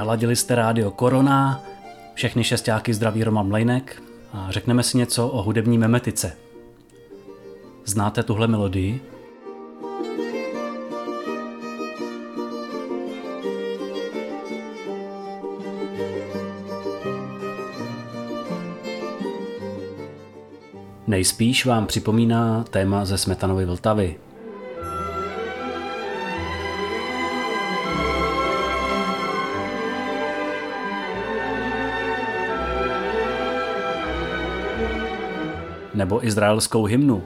Naladili jste rádio Korona, všechny šestáky zdraví Roman Mlejnek a řekneme si něco o hudební memetice. Znáte tuhle melodii? Nejspíš vám připomíná téma ze Smetanovy Vltavy. Nebo izraelskou hymnu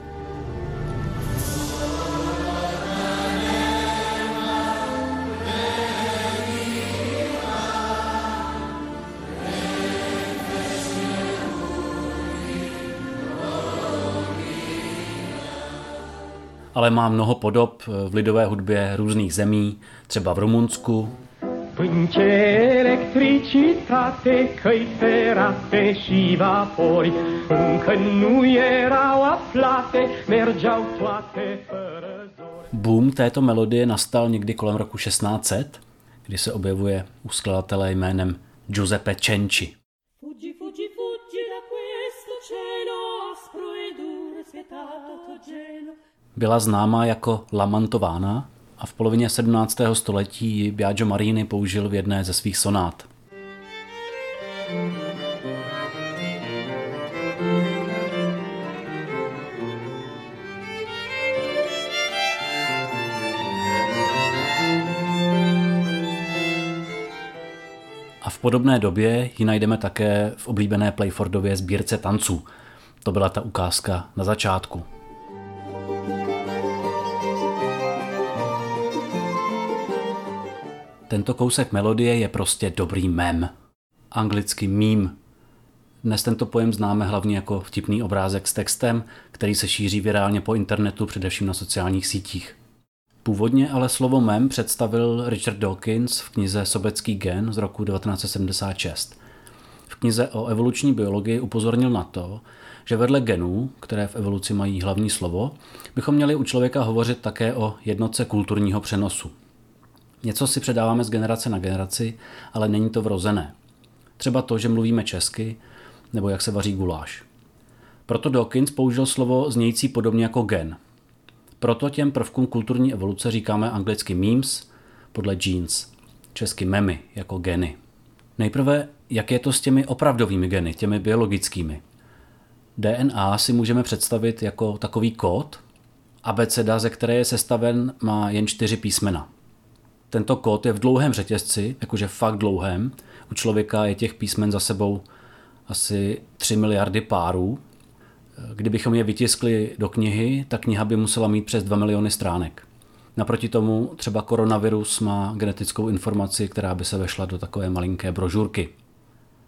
ale má mnoho podob v lidové hudbě různých zemí, třeba v Rumunsku. Pânce, electricitate, căi ferate și vapori Încă nu erau aflate, mergeau toate fără zori. Boom této melodie nastal někdy kolem roku 1600, kdy se objevuje u skladatele jménem Giuseppe Cenci. Fuggi, fuggi, fuggi da questo cielo aspro e duro, spietato gelo byla známá jako Lamantována a v polovině 17. století ji Biagio Marini použil v jedné ze svých sonát. A v podobné době ji najdeme také v oblíbené Playfordově sbírce tanců. To byla ta ukázka na začátku. Tento kousek melodie je prostě dobrý mem. Anglicky meme. Dnes tento pojem známe hlavně jako vtipný obrázek s textem, který se šíří virálně po internetu, především na sociálních sítích. Původně ale slovo mem představil Richard Dawkins v knize Sobecký gen z roku 1976. V knize o evoluční biologii upozornil na to, že vedle genů, které v evoluci mají hlavní slovo, bychom měli u člověka hovořit také o jednotce kulturního přenosu. Něco si předáváme z generace na generaci, ale není to vrozené. Třeba to, že mluvíme česky, nebo jak se vaří guláš. Proto Dawkins použil slovo znějící podobně jako gen. Proto těm prvkům kulturní evoluce říkáme anglicky memes podle genes, česky memy jako geny. Nejprve, jak je to s těmi opravdovými geny, těmi biologickými. DNA si můžeme představit jako takový kód, abeceda, ze které je sestaven, má jen čtyři písmena. Tento kód je v dlouhém řetězci, jakože fakt dlouhém. U člověka je těch písmen za sebou asi 3 miliardy párů. Kdybychom je vytiskli do knihy, ta kniha by musela mít přes 2 miliony stránek. Naproti tomu třeba koronavirus má genetickou informaci, která by se vešla do takové malinké brožurky.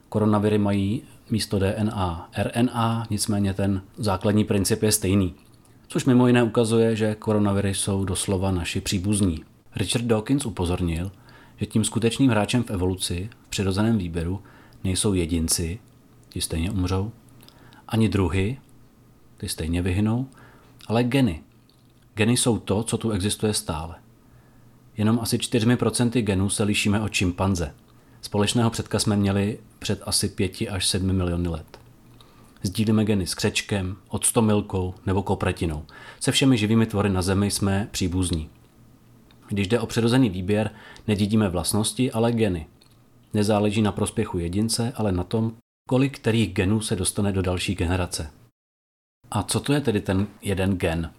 Koronaviry mají místo DNA RNA, nicméně ten základní princip je stejný. Což mimo jiné ukazuje, že koronaviry jsou doslova naši příbuzní. Richard Dawkins upozornil, že tím skutečným hráčem v evoluci, v přirozeném výběru, nejsou jedinci, ti stejně umřou, ani druhy, ty stejně vyhynou, ale geny. Geny jsou to, co tu existuje stále. Jenom asi 4% genů se lišíme od čimpanze. Společného předka jsme měli před asi 5 až 7 miliony let. Sdílíme geny s křečkem, odstomilkou nebo kopretinou. Se všemi živými tvory na Zemi jsme příbuzní. Když jde o přirozený výběr, nedědíme vlastnosti, ale geny. Nezáleží na prospěchu jedince, ale na tom, kolik kterých genů se dostane do další generace. A co to je tedy ten jeden gen?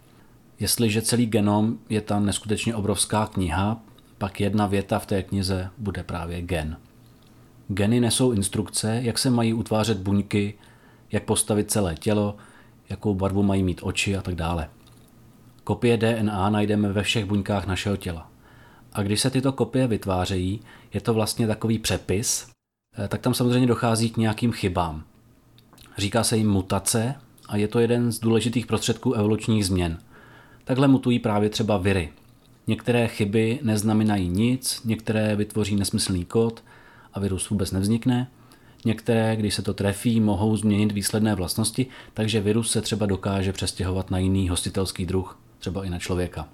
Jestliže celý genom je ta neskutečně obrovská kniha, pak jedna věta v té knize bude právě gen. Geny nesou instrukce, jak se mají utvářet buňky, jak postavit celé tělo, jakou barvu mají mít oči a tak dále. Kopie DNA najdeme ve všech buňkách našeho těla. A když se tyto kopie vytvářejí, je to vlastně takový přepis, eh, tak tam samozřejmě dochází k nějakým chybám. Říká se jim mutace a je to jeden z důležitých prostředků evolučních změn. Takhle mutují právě třeba viry. Některé chyby neznamenají nic, některé vytvoří nesmyslný kód a virus vůbec nevznikne. Některé, když se to trefí, mohou změnit výsledné vlastnosti, takže virus se třeba dokáže přestěhovat na jiný hostitelský druh třeba i na člověka.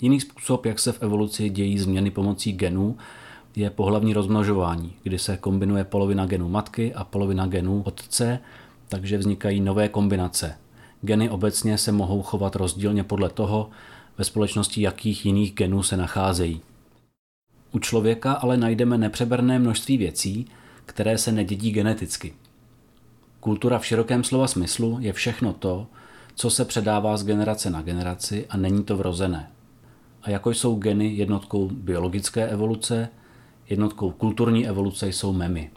Jiný způsob, jak se v evoluci dějí změny pomocí genů, je pohlavní rozmnožování, kdy se kombinuje polovina genů matky a polovina genů otce, takže vznikají nové kombinace. Geny obecně se mohou chovat rozdílně podle toho, ve společnosti jakých jiných genů se nacházejí. U člověka ale najdeme nepřeberné množství věcí, které se nedědí geneticky. Kultura v širokém slova smyslu je všechno to, co se předává z generace na generaci a není to vrozené. A jako jsou geny jednotkou biologické evoluce, jednotkou kulturní evoluce jsou memy.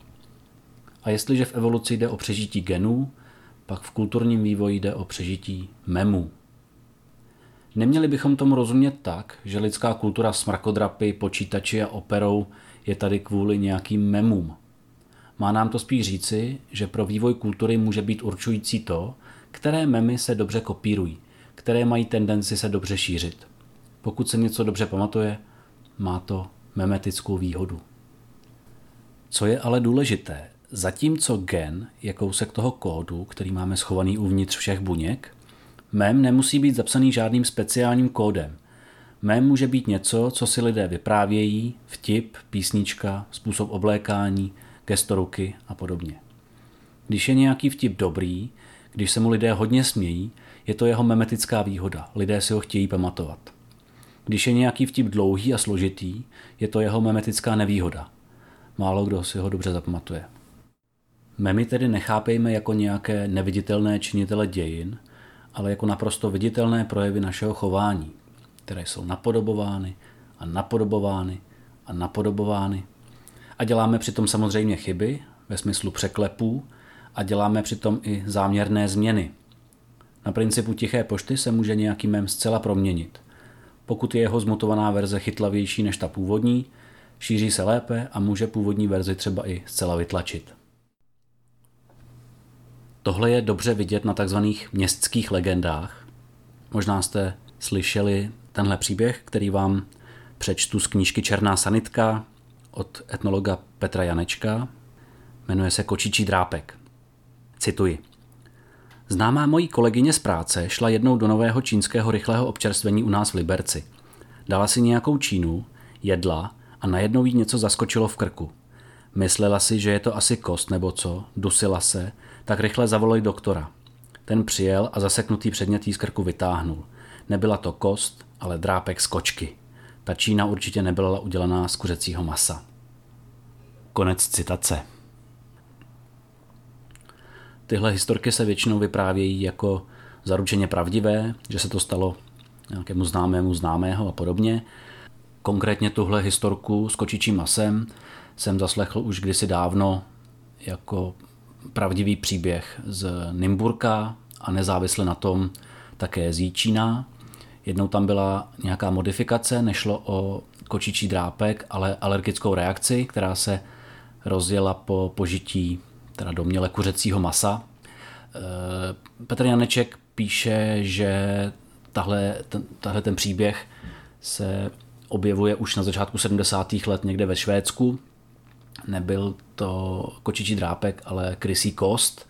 A jestliže v evoluci jde o přežití genů, pak v kulturním vývoji jde o přežití memů. Neměli bychom tomu rozumět tak, že lidská kultura s mrakodrapy, počítači a operou je tady kvůli nějakým memům. Má nám to spíš říci, že pro vývoj kultury může být určující to, které memy se dobře kopírují, které mají tendenci se dobře šířit. Pokud se něco dobře pamatuje, má to memetickou výhodu. Co je ale důležité, zatímco gen je kousek toho kódu, který máme schovaný uvnitř všech buněk, mem nemusí být zapsaný žádným speciálním kódem. Mem může být něco, co si lidé vyprávějí, vtip, písnička, způsob oblékání, gesto ruky a podobně. Když je nějaký vtip dobrý, když se mu lidé hodně smějí, je to jeho memetická výhoda. Lidé si ho chtějí pamatovat. Když je nějaký vtip dlouhý a složitý, je to jeho memetická nevýhoda. Málo kdo si ho dobře zapamatuje. Memy tedy nechápejme jako nějaké neviditelné činitele dějin, ale jako naprosto viditelné projevy našeho chování, které jsou napodobovány a napodobovány a napodobovány. A děláme přitom samozřejmě chyby ve smyslu překlepů a děláme přitom i záměrné změny. Na principu tiché pošty se může nějaký mem zcela proměnit. Pokud je jeho zmutovaná verze chytlavější než ta původní, šíří se lépe a může původní verzi třeba i zcela vytlačit. Tohle je dobře vidět na takzvaných městských legendách. Možná jste slyšeli tenhle příběh, který vám přečtu z knížky Černá sanitka od etnologa Petra Janečka. Jmenuje se Kočičí drápek. Cituji. Známá mojí kolegyně z práce šla jednou do nového čínského rychlého občerstvení u nás v Liberci. Dala si nějakou čínu, jedla a najednou jí něco zaskočilo v krku. Myslela si, že je to asi kost nebo co, dusila se, tak rychle zavolali doktora. Ten přijel a zaseknutý předmět jí z krku vytáhnul. Nebyla to kost, ale drápek z kočky. Ta čína určitě nebyla udělaná z kuřecího masa. Konec citace. Tyhle historky se většinou vyprávějí jako zaručeně pravdivé, že se to stalo nějakému známému známého a podobně. Konkrétně tuhle historku s kočičím masem jsem zaslechl už kdysi dávno jako pravdivý příběh z Nymburka a nezávisle na tom také z Jíčína. Jednou tam byla nějaká modifikace, nešlo o kočičí drápek, ale alergickou reakci, která se rozjela po požití teda doměle kuřecího masa. Eh, Petr Janeček píše, že tahle, ten, tahle ten příběh se objevuje už na začátku 70. let někde ve Švédsku. Nebyl to kočičí drápek, ale krysí kost.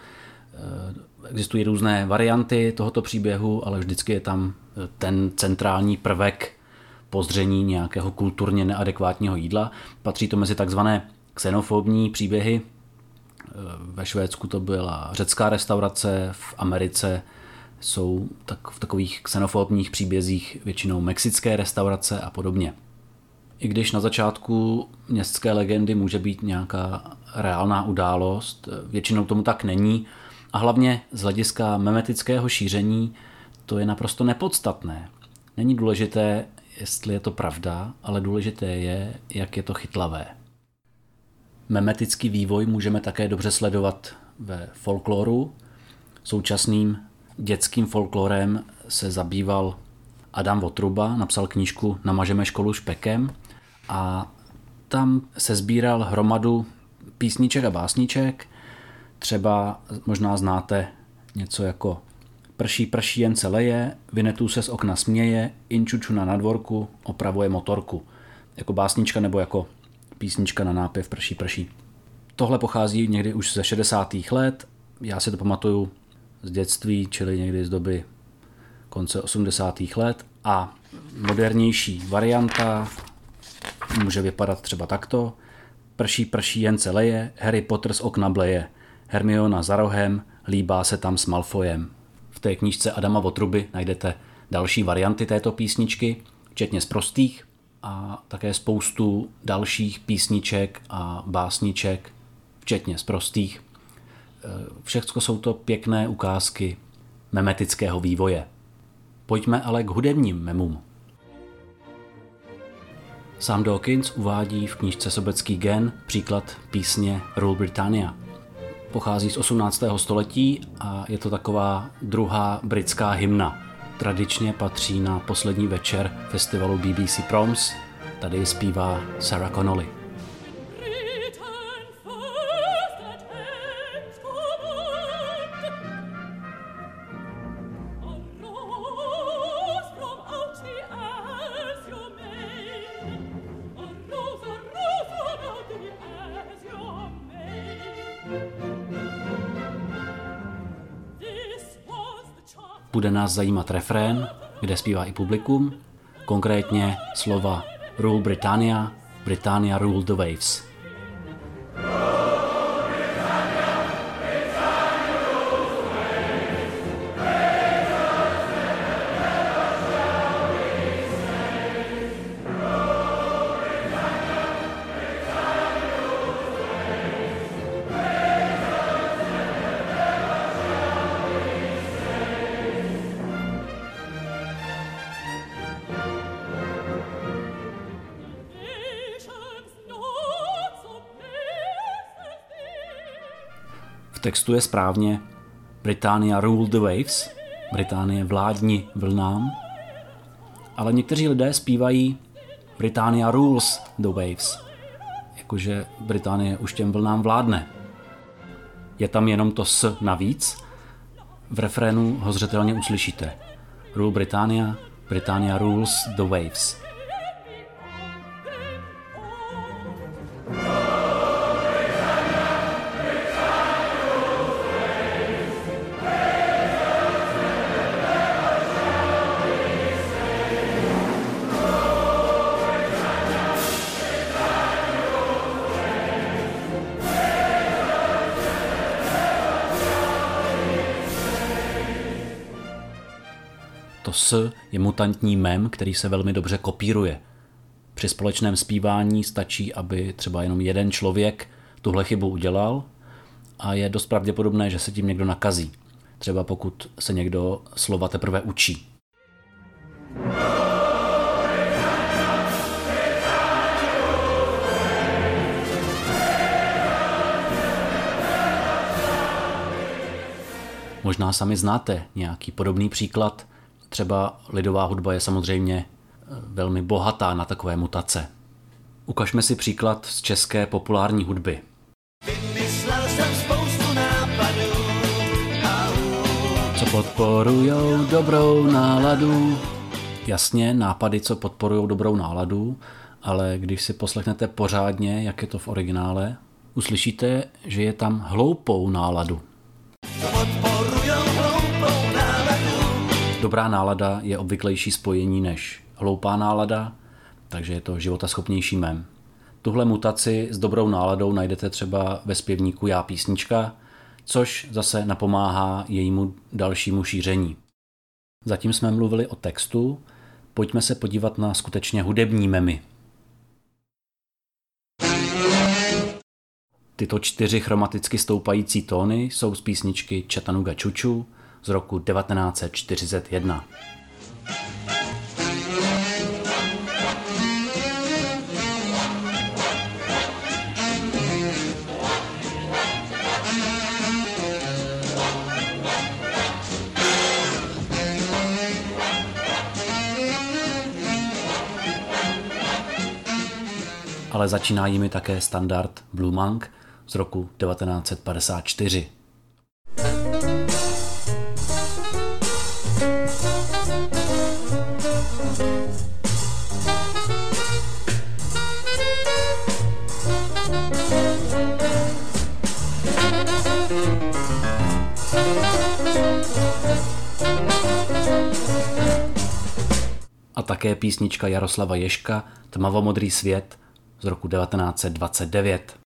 Eh, existují různé varianty tohoto příběhu, ale vždycky je tam ten centrální prvek pozření nějakého kulturně neadekvátního jídla. Patří to mezi takzvané xenofobní příběhy, ve Švédsku to byla řecká restaurace, v Americe jsou tak v takových xenofobních příbězích většinou mexické restaurace a podobně. I když na začátku městské legendy může být nějaká reálná událost, většinou tomu tak není a hlavně z hlediska memetického šíření to je naprosto nepodstatné. Není důležité, jestli je to pravda, ale důležité je, jak je to chytlavé. Memetický vývoj můžeme také dobře sledovat ve folkloru. Současným dětským folklorem se zabýval Adam Votruba, napsal knížku Namažeme školu špekem a tam se sbíral hromadu písniček a básniček. Třeba možná znáte něco jako Prší, prší, jen se leje, Vinetů se z okna směje, Inčučuna na dvorku, opravuje motorku. Jako básnička nebo jako písnička na nápěv Prší prší. Tohle pochází někdy už ze 60. let, já si to pamatuju z dětství, čili někdy z doby konce 80. let a modernější varianta může vypadat třeba takto. Prší, prší, jen se leje, Harry Potter z okna bleje, Hermiona za rohem, líbá se tam s Malfojem. V té knížce Adama Votruby najdete další varianty této písničky, včetně z prostých a také spoustu dalších písniček a básniček, včetně z prostých. Všechno jsou to pěkné ukázky memetického vývoje. Pojďme ale k hudebním memům. Sam Dawkins uvádí v knížce Sobecký gen příklad písně Rule Britannia. Pochází z 18. století a je to taková druhá britská hymna. Tradičně patří na poslední večer festivalu BBC Proms. Tady zpívá Sarah Connolly. Bude nás zajímat refrén, kde zpívá i publikum, konkrétně slova Rule Britannia, Britannia rule the waves. Textu je správně Británia rule the waves, Británie vládni vlnám, ale někteří lidé zpívají Británia rules the waves, jakože Británie už těm vlnám vládne. Je tam jenom to s navíc, v refrénu ho zřetelně uslyšíte. Rule Britannia, Britannia rules the waves. Je mutantní mem, který se velmi dobře kopíruje. Při společném zpívání stačí, aby třeba jenom jeden člověk tuhle chybu udělal a je dost pravděpodobné, že se tím někdo nakazí. Třeba pokud se někdo slova teprve učí. Možná sami znáte nějaký podobný příklad Třeba lidová hudba je samozřejmě eh, velmi bohatá na takové mutace. Ukažme si příklad z české populární hudby. Vymyslel jsem spoustu nápadů, co podporujou dobrou náladu. Jasně, nápady, co podporují dobrou náladu, ale když si poslechnete pořádně, jak je to v originále, uslyšíte, že je tam hloupou náladu. Dobrá nálada je obvyklejší spojení než hloupá nálada, takže je to životaschopnější mem. Tuhle mutaci s dobrou náladou najdete třeba ve zpěvníku Já písnička, což zase napomáhá jejímu dalšímu šíření. Zatím jsme mluvili o textu, pojďme se podívat na skutečně hudební memy. Tyto čtyři chromaticky stoupající tóny jsou z písničky Chattanooga Chuchu, z roku 1941. ale začíná jimi také standard Blue Monk z roku 1954. také písnička Jaroslava Ješka Tmavomodrý svět z roku 1929.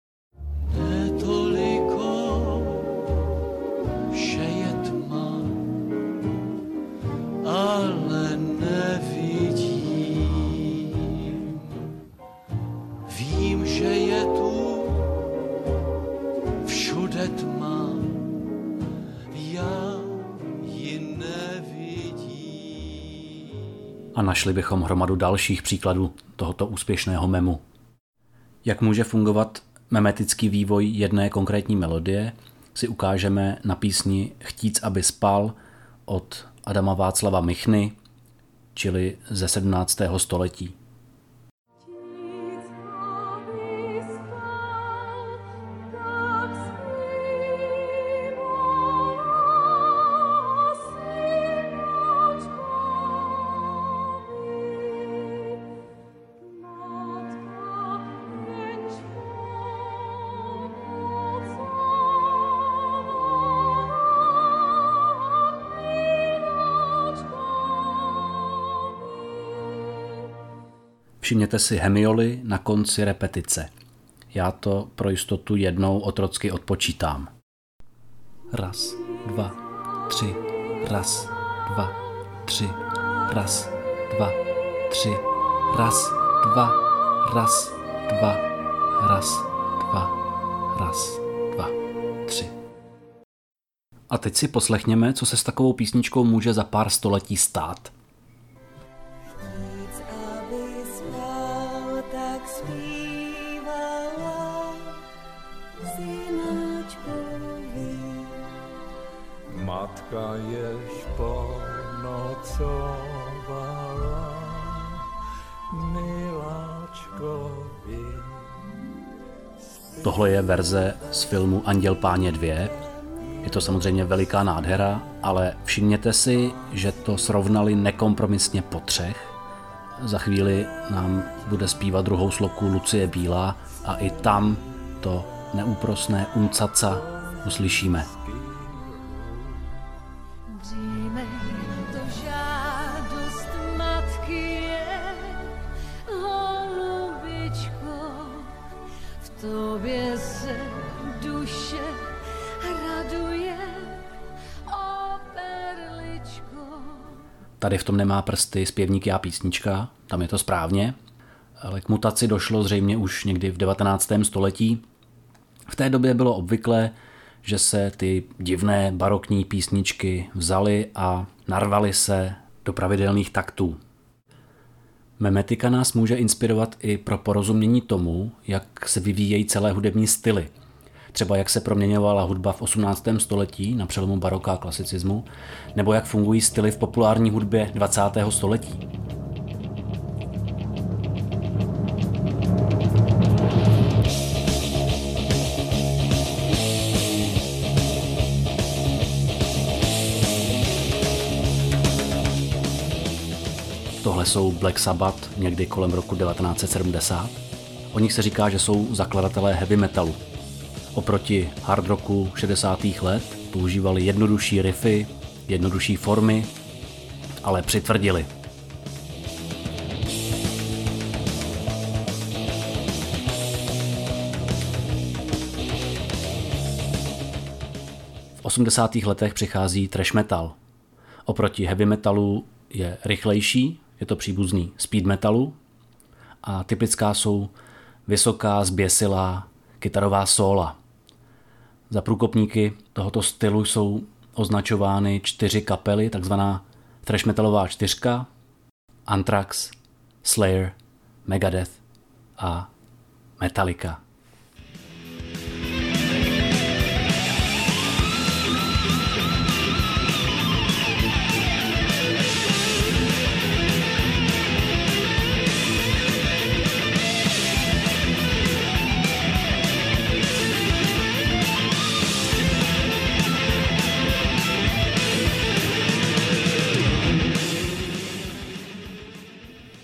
našli bychom hromadu dalších příkladů tohoto úspěšného memu. Jak může fungovat memetický vývoj jedné konkrétní melodie, si ukážeme na písni Chtíc, aby spal od Adama Václava Michny, čili ze 17. století. Všimněte si hemioly na konci repetice. Já to pro jistotu jednou otrocky odpočítám. Raz, dva, tři, raz, dva, tři, raz, dva, tři, raz, dva, raz, dva, raz, dva, raz, dva, tři. A teď si poslechněme, co se s takovou písničkou může za pár století stát. Matka jež ponocovala miláčkovi. Tohle je verze z filmu Anděl páně 2. Je to samozřejmě veliká nádhera, ale všimněte si, že to srovnali nekompromisně po třech. Za chvíli nám bude zpívat druhou sloku Lucie Bílá a i tam to neúprosné uncaca uslyšíme. Tady v tom nemá prsty zpěvník já písnička, tam je to správně, ale k mutaci došlo zřejmě už někdy v 19. století. V té době bylo obvyklé, že se ty divné barokní písničky vzaly a narvaly se do pravidelných taktů. Memetika nás může inspirovat i pro porozumění tomu, jak se vyvíjejí celé hudební styly – třeba jak se proměňovala hudba v 18. století na přelomu baroka a klasicismu, nebo jak fungují styly v populární hudbě 20. století. Tohle jsou Black Sabbath někdy kolem roku 1970. O nich se říká, že jsou zakladatelé heavy metalu, Oproti hard rocku 60. let používali jednodušší riffy, jednodušší formy, ale přitvrdili. V 80. letech přichází trash metal. Oproti heavy metalu je rychlejší, je to příbuzný speed metalu a typická jsou vysoká, zběsilá kytarová sóla. Za průkopníky tohoto stylu jsou označovány čtyři kapely, takzvaná thrash metalová čtyřka, Anthrax, Slayer, Megadeth a Metallica.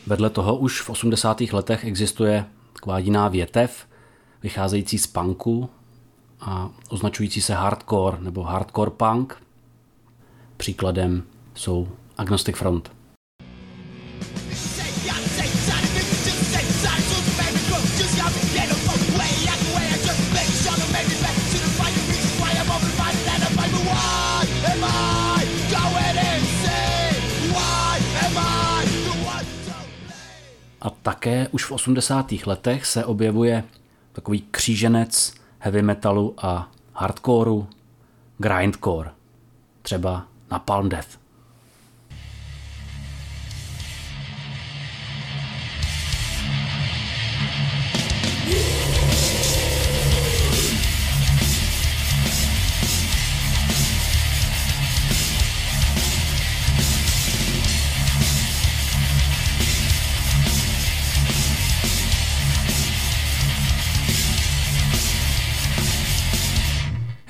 Vedle toho už v 80. letech existuje taková jiná větev, vycházející z punku a označující se hardcore nebo hardcore punk. Příkladem jsou Agnostic Front. Také už v 80. letech se objevuje takový kříženec heavy metalu a hardcoreu, grindcore, třeba na Palm Death.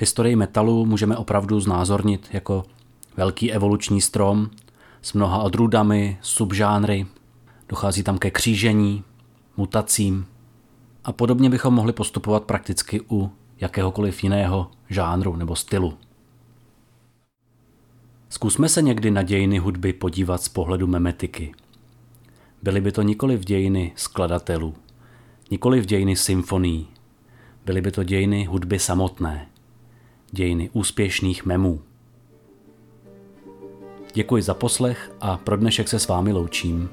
Historii metalu můžeme opravdu znázornit jako velký evoluční strom s mnoha odrůdami, subžánry, dochází tam ke křížení, mutacím a podobně bychom mohli postupovat prakticky u jakéhokoliv jiného žánru nebo stylu. Zkusme se někdy na dějiny hudby podívat z pohledu memetiky. Byly by to nikoli v dějiny skladatelů, nikoli v dějiny symfonií, byly by to dějiny hudby samotné – dějiny úspěšných memů. Děkuji za poslech a pro dnešek se s vámi loučím.